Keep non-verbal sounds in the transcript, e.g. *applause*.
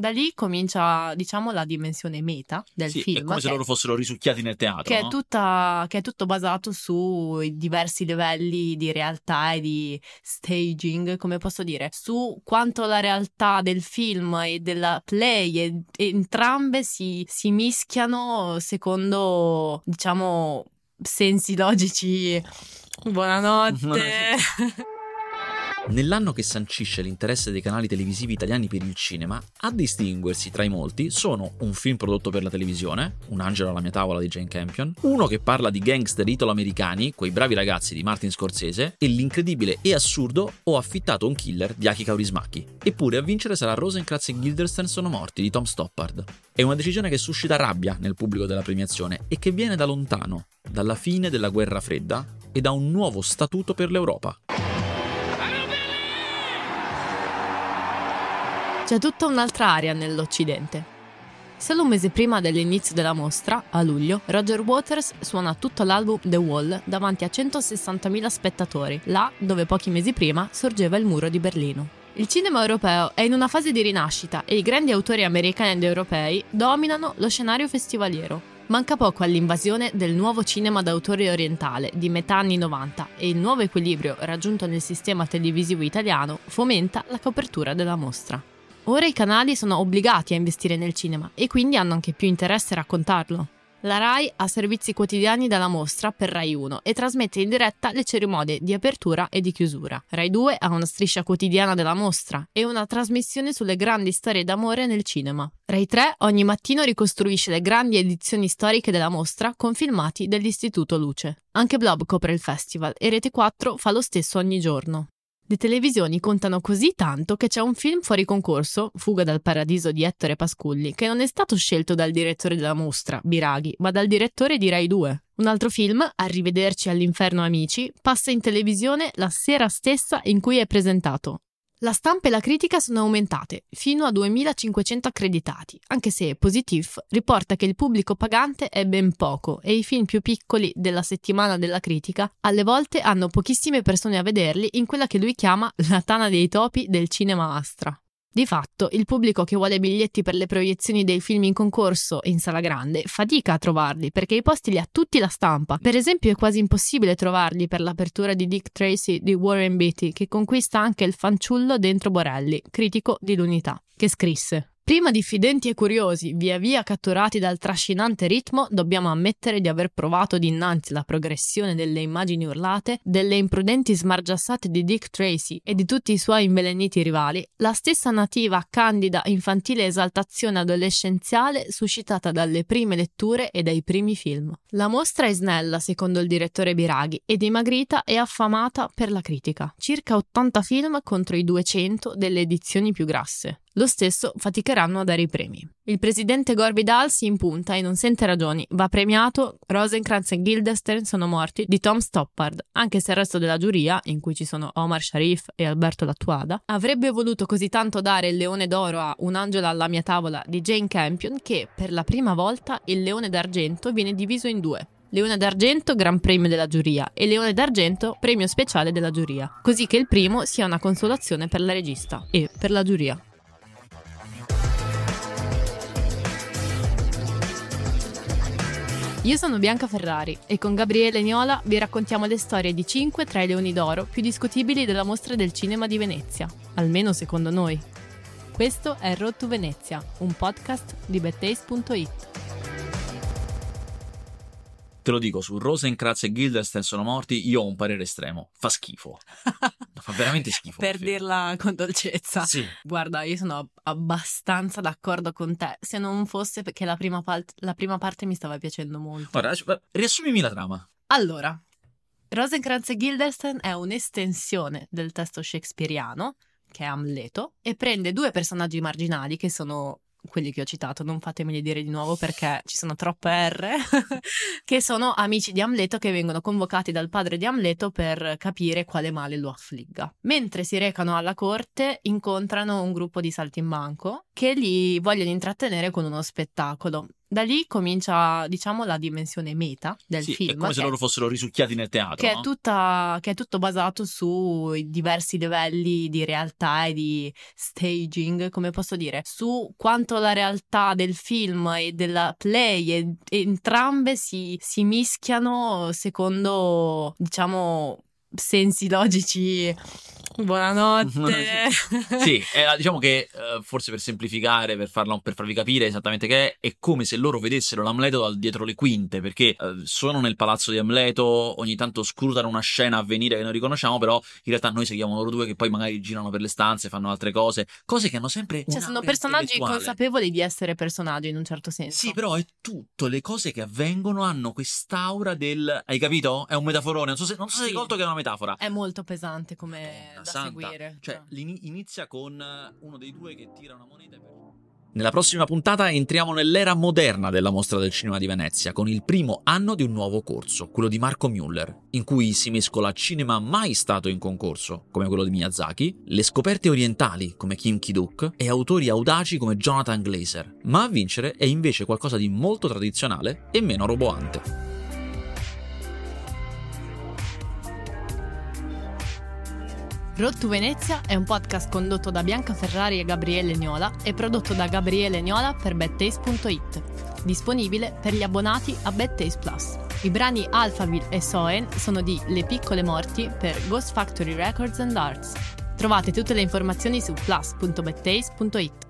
Da lì comincia, diciamo, la dimensione meta del Sì, film. è come se loro fossero risucchiati nel teatro. che è, no? tutta, che è tutto basato sui diversi livelli di realtà e di staging, come posso dire, su quanto la realtà del film e della play e, e entrambe si, si mischiano secondo, diciamo, sensi logici. Buonanotte. *laughs* *laughs* Nell'anno che sancisce l'interesse dei canali televisivi italiani per il cinema, a distinguersi tra i molti sono un film prodotto per la televisione, Un angelo alla mia tavola di Jane Campion, uno che parla di gangster italo-americani, quei bravi ragazzi di Martin Scorsese, e l'incredibile e assurdo Ho affittato un killer di Aki Kaurismäki. Eppure a vincere sarà Rosencrantz e Guildenstern sono morti di Tom Stoppard. È una decisione che suscita rabbia nel pubblico della premiazione e che viene da lontano, dalla fine della guerra fredda e da un nuovo statuto per l'Europa. C'è tutta un'altra area nell'Occidente. Solo un mese prima dell'inizio della mostra, a luglio, Roger Waters suona tutto l'album The Wall davanti a 160.000 spettatori, là dove pochi mesi prima sorgeva il muro di Berlino. Il cinema europeo è in una fase di rinascita e i grandi autori americani ed europei dominano lo scenario festivaliero. Manca poco all'invasione del nuovo cinema d'autore orientale di metà anni 90 e il nuovo equilibrio raggiunto nel sistema televisivo italiano fomenta la copertura della mostra. Ora i canali sono obbligati a investire nel cinema e quindi hanno anche più interesse a raccontarlo. La RAI ha servizi quotidiani dalla mostra per RAI 1 e trasmette in diretta le cerimonie di apertura e di chiusura. RAI 2 ha una striscia quotidiana della mostra e una trasmissione sulle grandi storie d'amore nel cinema. RAI 3 ogni mattino ricostruisce le grandi edizioni storiche della mostra con filmati dell'Istituto Luce. Anche Blob copre il festival e Rete 4 fa lo stesso ogni giorno. Le televisioni contano così tanto che c'è un film fuori concorso, Fuga dal paradiso di Ettore Pasculli, che non è stato scelto dal direttore della mostra, Biraghi, ma dal direttore di Rai 2. Un altro film, Arrivederci all'inferno amici, passa in televisione la sera stessa in cui è presentato. La stampa e la critica sono aumentate, fino a 2500 accreditati, anche se Positif riporta che il pubblico pagante è ben poco e i film più piccoli della settimana della critica alle volte hanno pochissime persone a vederli in quella che lui chiama la tana dei topi del cinema Astra. Di fatto, il pubblico che vuole biglietti per le proiezioni dei film in concorso in sala grande fatica a trovarli perché i posti li ha tutti la stampa. Per esempio, è quasi impossibile trovarli per l'apertura di Dick Tracy di Warren Beatty, che conquista anche il fanciullo dentro Borelli, critico di l'unità, che scrisse. Prima diffidenti e curiosi, via via catturati dal trascinante ritmo, dobbiamo ammettere di aver provato dinanzi alla progressione delle immagini urlate, delle imprudenti smargiassate di Dick Tracy e di tutti i suoi inveleniti rivali, la stessa nativa, candida, infantile esaltazione adolescenziale suscitata dalle prime letture e dai primi film. La mostra è snella, secondo il direttore Biraghi, e dimagrita e affamata per la critica. Circa 80 film contro i 200 delle edizioni più grasse. Lo stesso faticheranno a dare i premi. Il presidente Gorbidal si impunta e non sente ragioni. Va premiato Rosencrantz e Guildenstern sono morti di Tom Stoppard, anche se il resto della giuria, in cui ci sono Omar Sharif e Alberto Lattuada, avrebbe voluto così tanto dare il leone d'oro a Un angelo alla mia tavola di Jane Campion che, per la prima volta, il leone d'argento viene diviso in due. Leone d'argento, Gran Premio della giuria, e Leone d'argento, Premio speciale della giuria, così che il primo sia una consolazione per la regista e per la giuria. Io sono Bianca Ferrari e con Gabriele Niola vi raccontiamo le storie di 5 tra i leoni d'oro più discutibili della mostra del cinema di Venezia, almeno secondo noi. Questo è Road to Venezia, un podcast di bettace.it. Te lo dico, su Rosencrantz e Guildenstern sono morti, io ho un parere estremo. Fa schifo. *laughs* Fa veramente schifo. per dirla con dolcezza. Sì. Guarda, io sono abbastanza d'accordo con te, se non fosse perché la prima, pal- la prima parte mi stava piacendo molto. Adesso- riassumimi la trama. Allora, Rosencrantz e Guildenstern è un'estensione del testo shakespeariano, che è Amleto, e prende due personaggi marginali che sono quelli che ho citato, non fatemeli dire di nuovo perché ci sono troppe R, *laughs* che sono amici di Amleto che vengono convocati dal padre di Amleto per capire quale male lo affligga. Mentre si recano alla corte, incontrano un gruppo di saltimbanco che li vogliono intrattenere con uno spettacolo. Da lì comincia, diciamo, la dimensione meta del sì, film. È come se loro fossero risucchiati nel teatro. Che, no? è tutta, che è tutto basato sui diversi livelli di realtà e di staging, come posso dire, su quanto la realtà del film e della play e, e entrambe si, si mischiano secondo, diciamo, sensi logici. Buonanotte. *laughs* sì, eh, diciamo che eh, forse per semplificare, per, farla, per, farvi capire esattamente che è, è come se loro vedessero l'Amleto dal dietro le quinte, perché eh, sono nel palazzo di Amleto, ogni tanto scrutano una scena a venire che non riconosciamo, però in realtà noi seguiamo loro due che poi magari girano per le stanze, fanno altre cose, cose che hanno sempre... Cioè sono personaggi consapevoli di essere personaggi in un certo senso. Sì, però è tutto, le cose che avvengono hanno quest'aura del... Hai capito? È un metaforone, non so se, non so se sì. hai colto che è una metafora. È molto pesante come da santa. seguire. Cioè, inizia con uno dei due che tira una moneta e... Nella prossima puntata entriamo nell'era moderna della Mostra del Cinema di Venezia, con il primo anno di un nuovo corso, quello di Marco Müller, in cui si mescola cinema mai stato in concorso, come quello di Miyazaki, le scoperte orientali, come Kim Ki-duk, e autori audaci come Jonathan Glazer. Ma a vincere è invece qualcosa di molto tradizionale e meno roboante. Road to Venezia è un podcast condotto da Bianca Ferrari e Gabriele Niola e prodotto da Gabriele Niola per bettace.it. Disponibile per gli abbonati a Bettace Plus. I brani Alphaville e Soen sono di Le Piccole Morti per Ghost Factory Records and Arts. Trovate tutte le informazioni su plus.bettace.it.